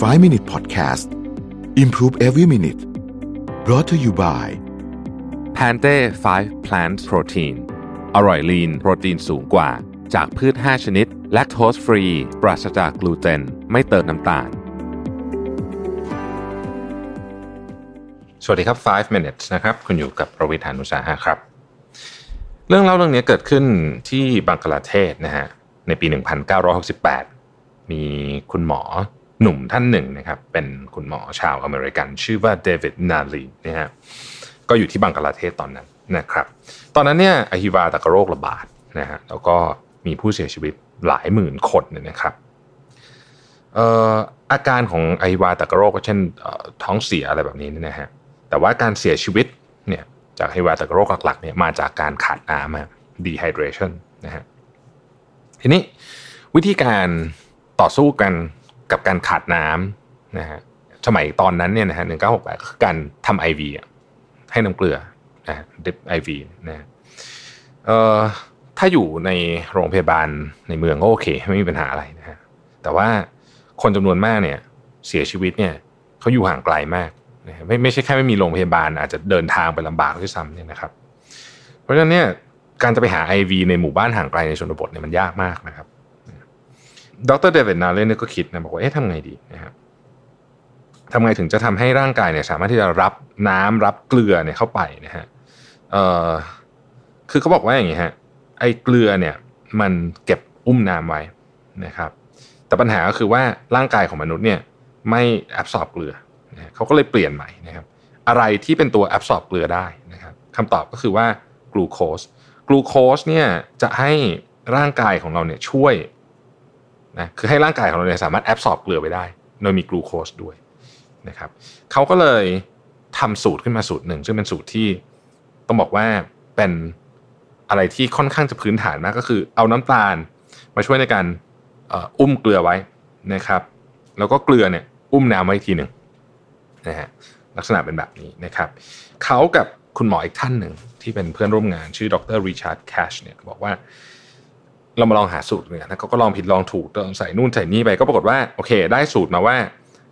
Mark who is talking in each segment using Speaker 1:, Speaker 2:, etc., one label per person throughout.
Speaker 1: 5 Minute Podcast Improve Every Minute brought to you by
Speaker 2: แพนเต้5 Plant Protein อร่อยลีนโปรตีนสูงกว่า จากพืช 5 ชนิด แลคโตสฟรี ปราศจากกลูเตน ไม่เติมน้ำตาล สวัสดีครับ 5 minutes นะครับ คุณอยู่กับประวิธานุสาหะครับ เรื่องเล่าเรื่องนี้เกิดขึ้นที่บังกลาเทศนะฮะ ในปี 1968 มีคุณหมอ หนุ่มท่านหนึ่งนะครับ เป็นคุณหมอชาวอเมริกัน ชื่อว่าเดวิดนาลีนะฮะก็อยู่ที่บังกลาเทศตอนนั้นนะครับ ตอนนั้นเนี่ยอหิวาตกโรคระบาดนะฮะแล้วก็มีผู้เสียชีวิตหลายหมื่นคนเนี่ยนะครับอาการของอหิวาตกโรคก็เช่นท้องเสียอะไรแบบนี้นะฮะแต่ว่าการเสียชีวิตเนี่ยจากอหิวาตกโรคหลักๆเนี่ยมาจากการขาดน้ำอะ dehydration นะฮะทีนี้วิธีการต่อสู้กัน กับการขาดน้ำนะฮะสมัยตอนนั้นเนี่ยนะฮะหนึ่งเก้าหกแปดคือการทำไอวีให้น้ำเกลือนะดิบไอวีนะฮะเอ่อถ้าอยู่ในโรงพยาบาลในเมืองก็โอเค ไม่มีปัญหาอะไรนะฮะแต่ว่าคนจำนวนมากเนี่ยเสียชีวิตเนี่ยเขาอยู่ห่างไกลมากนะฮะไม่ไม่ใช่แค่ไม่มีโรงพยาบาล อาจจะเดินทางไปลำบากด้วยซ้ำเนี่ยนะครับ เพราะฉะนั้นเนี่ยการจะไปหา IV ในหมู่บ้านห่างไกลในชนบทเนี่ยมันยากมากนะครับ ดรเดวิดนาเลนก็คิดนะบอกว่าเอ๊ะทำไงดีนะครับทำไงถึงจะทำให้ร่างกายเนี่ยสามารถที่จะรับน้ำรับเกลือเนี่ยเข้าไปนะฮะเอ่อคือเขาบอกว่าอย่างนี้ฮะไอ้เกลือเนี่ยมันเก็บอุ้มน้ำไว้นะครับ แต่ปัญหาก็คือว่าร่างกายของมนุษย์เนี่ยไม่แอบสอบเกลือเขาก็เลยเปลี่ยนใหม่นะครับ อะไรที่เป็นตัวแอบสอบเกลือได้นะครับคำตอบก็คือว่ากลูโคสกลูโคสเนี่ยจะให้ร่างกายของเราเนี่ยช่วย นะคือให้ร่างกายของเราเนี่ยสามารถแอบสอบเกลือไปได้ โดยมีกลูโคสด้วยนะครับเขาก็เลยทำสูตรขึ้นมาสูตรหนึ่ง ซึ่งเป็นสูตรที่ต้องบอกว่าเป็นอะไรที่ค่อนข้างจะพื้นฐานมากก็คือเอาน้ำตาลมาช่วยในการอุ้มเกลือไว้นะครับ แล้วก็เกลือเนี่ยอุ้มน้ำไว้ทีหนึ่งนะฮะลักษณะเป็นแบบนี้นะครับเขากับคุณหมออีกท่านหนึ่งที่เป็นเพื่อนร่วมงานชื่อดรริชาร์ดแคชเนี่ยบอกว่า เรามาลองหาสูตรเนี่ยแล้วก็ลองผิดลองถูกใส่นู่นใส่นี่ไปก็ปรากฏว่าโอเค ได้สูตรมาว่า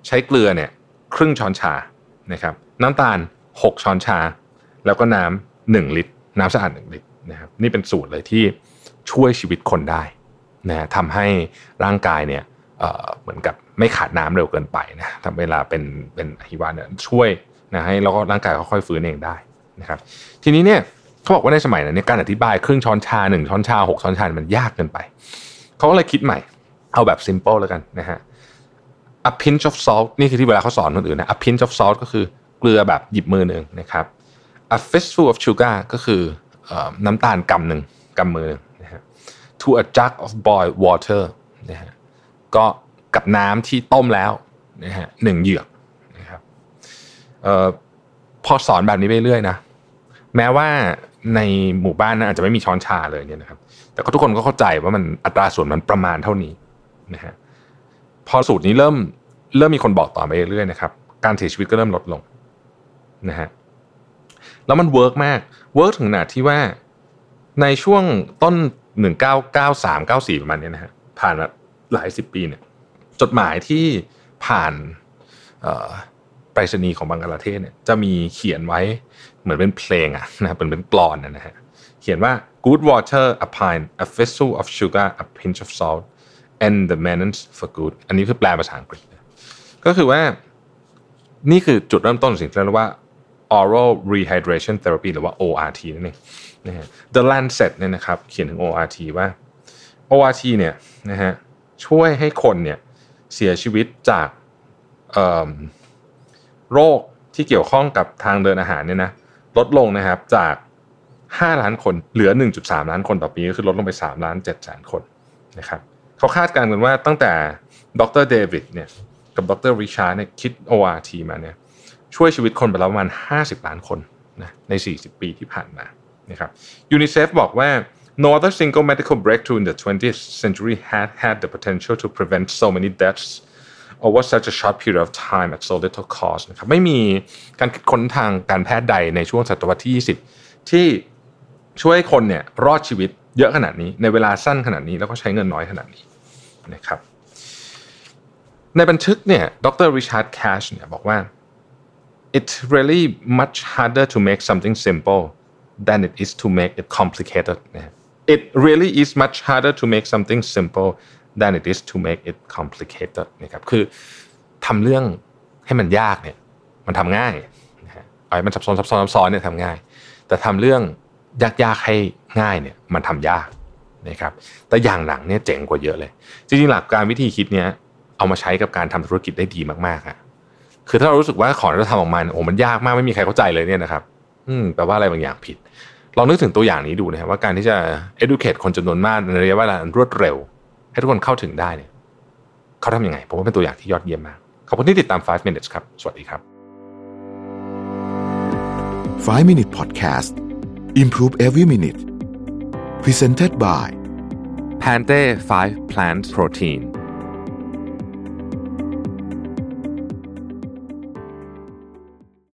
Speaker 2: ใช้เกลือเนี่ยครึ่งช้อนชานะครับน้ำตาล 6 ช้อนชา แล้วก็น้ำ1ลิตร น้ำสะอาด1ลิตรนะครับนี่เป็นสูตรเลยที่ช่วยชีวิตคนได้นะทำให้ร่างกายเนี่ยเเหมือนกับไม่ขาดน้ำเร็วเกินไปนะทำเวลาเป็นเป็นอหิวาเนี่ยช่วยนะให้แล้วก็ร่างกายค่อยๆฟื้นเองได้นะครับ ทีนี้เนี่ย เขาบอกว่าในสมัยนั้นเนี่ยการอธิบายครึ่งช้อนชาหนึ่งช้อนชาหกช้อนชามันยากเกินไป เขาก็เลยคิดใหม่ เอาแบบ simple แล้วกันนะฮะ a pinch of salt นี่คือที่เวลาเขาสอนคนอื่นนะ a pinch of salt ก็คือเกลือแบบหยิบมือหนึ่งนะครับ a fistful of sugar ก็คือน้ำตาลกำหนึ่งกำมือหนึ่งนะฮะ to a jug of boiled water นะฮะก็กับน้ำที่ต้มแล้วนะฮะหนึ่งเหยือกนะครับออพอสอนแบบนี้ไปเรื่อยนะ แม้ว่า ในหมู่บ้านนะอาจจะไม่มีช้อนชาเลยเนี่ยนะครับ แต่ก็ทุกคนก็เข้าใจว่ามันอัตราส่วนมันประมาณเท่านี้นะฮะพอสูตรนี้เริ่มเริ่มมีคนบอกต่อไปเรื่อยๆนะครับการเสียชีวิตก็เริ่มลดลงนะฮะแล้วมัน work มาก work ถึงขนาดที่ว่าในช่วงต้น 1993 94 ประมาณนี้นะฮะผ่านมาหลายสิบปีเนี่ยจดหมายที่ผ่าน ไปรษณีย์ของบังกลาเทศเนี่ยจะมีเขียนไว้เหมือนเป็นเพลงอะนะเป็นเป็นกลอนนะฮะเขียนว่า good water a pint a vessel of sugar a pinch of salt and the maintenance for good อันนี้คือแปลภาษาอังกฤษ ก็คือว่านี่คือจุดเริ่มต้นสิ่งที่เรียกว่า oral rehydration therapy หรือว่า ORT นั่นเองนะฮะ The Lancet เนี่ยนะครับเขียนถึง ORT ว่า ORT เนี่ยนะฮะช่วยให้คนเนี่ยเสียชีวิตจาก โรคที่เกี่ยวข้องกับทางเดินอาหารเนี่ยนะลดลงนะครับจาก 5 ล้านคนเหลือ 1.3 ล้านคนต่อปีก็คือลดลงไป 3 ล้าน7แสนคนนะครับเขาคาดการณ์กันว่าตั้งแต่ดรเดวิดเนี่ยกับดรริชาร์ดเนี่ยคิด ORT มาเนี่ยช่วยชีวิตคนไปแล้วประมาณ 50 ล้านคนนะใน 40 ปีที่ผ่านมานะครับยูนิเซฟบอกว่า no other single medical breakthrough in the 20th century had had the potential to prevent so many deaths over such a short period of time at so little cost นะครับไม่มีการคิดค้นทางการแพทย์ใดในช่วงศตวรรษที่ 20 ที่ช่วยคนเนี่ยรอดชีวิตเยอะขนาดนี้ในเวลาสั้นขนาดนี้แล้วก็ใช้เงินน้อยขนาดนี้นะครับในบันทึกเนี่ยดรริชาร์ดแคชเนี่ยบอกว่า it's really much harder to make something simple than it is to make it complicated it really is much harder to make something simple than it is to make it complicated นะครับคือทำเรื่องให้มันยากเนี่ยมันทำง่ายนะฮะเอาให้มันซับซ้อนซับซ้อนซับซ้อนเนี่ยทำง่าย แต่ทำเรื่องยากๆให้ง่ายเนี่ยมันทำยากนะครับแต่อย่างหลังเนี่ยเจ๋งกว่าเยอะเลย จริงๆหลักการวิธีคิดเนี้ยเอามาใช้กับการทำธุรกิจได้ดีมากๆอะคือถ้าเรารู้สึกว่าของที่เราทำออกมาโอ้มันยากมากไม่มีใครเข้าใจเลยเนี่ยนะครับ อืมแปลว่าอะไรบางอย่างผิดลองนึกถึงตัวอย่างนี้ดูนะครับว่าการที่จะ educate คนจำนวนมากในระยะเวลารวดเร็ว ให้ทุกคนเข้าถึงได้เนี่ยเขาทำยังไง ผมว่าเป็นตัวอย่างที่ยอดเยี่ยมมาก ขอบคุณที่ติดตาม 5 minutes ครับ สวัสดีครับ
Speaker 1: 5 Minute Podcast Improve Every Minute Presented by
Speaker 2: Pante 5 Plant Protein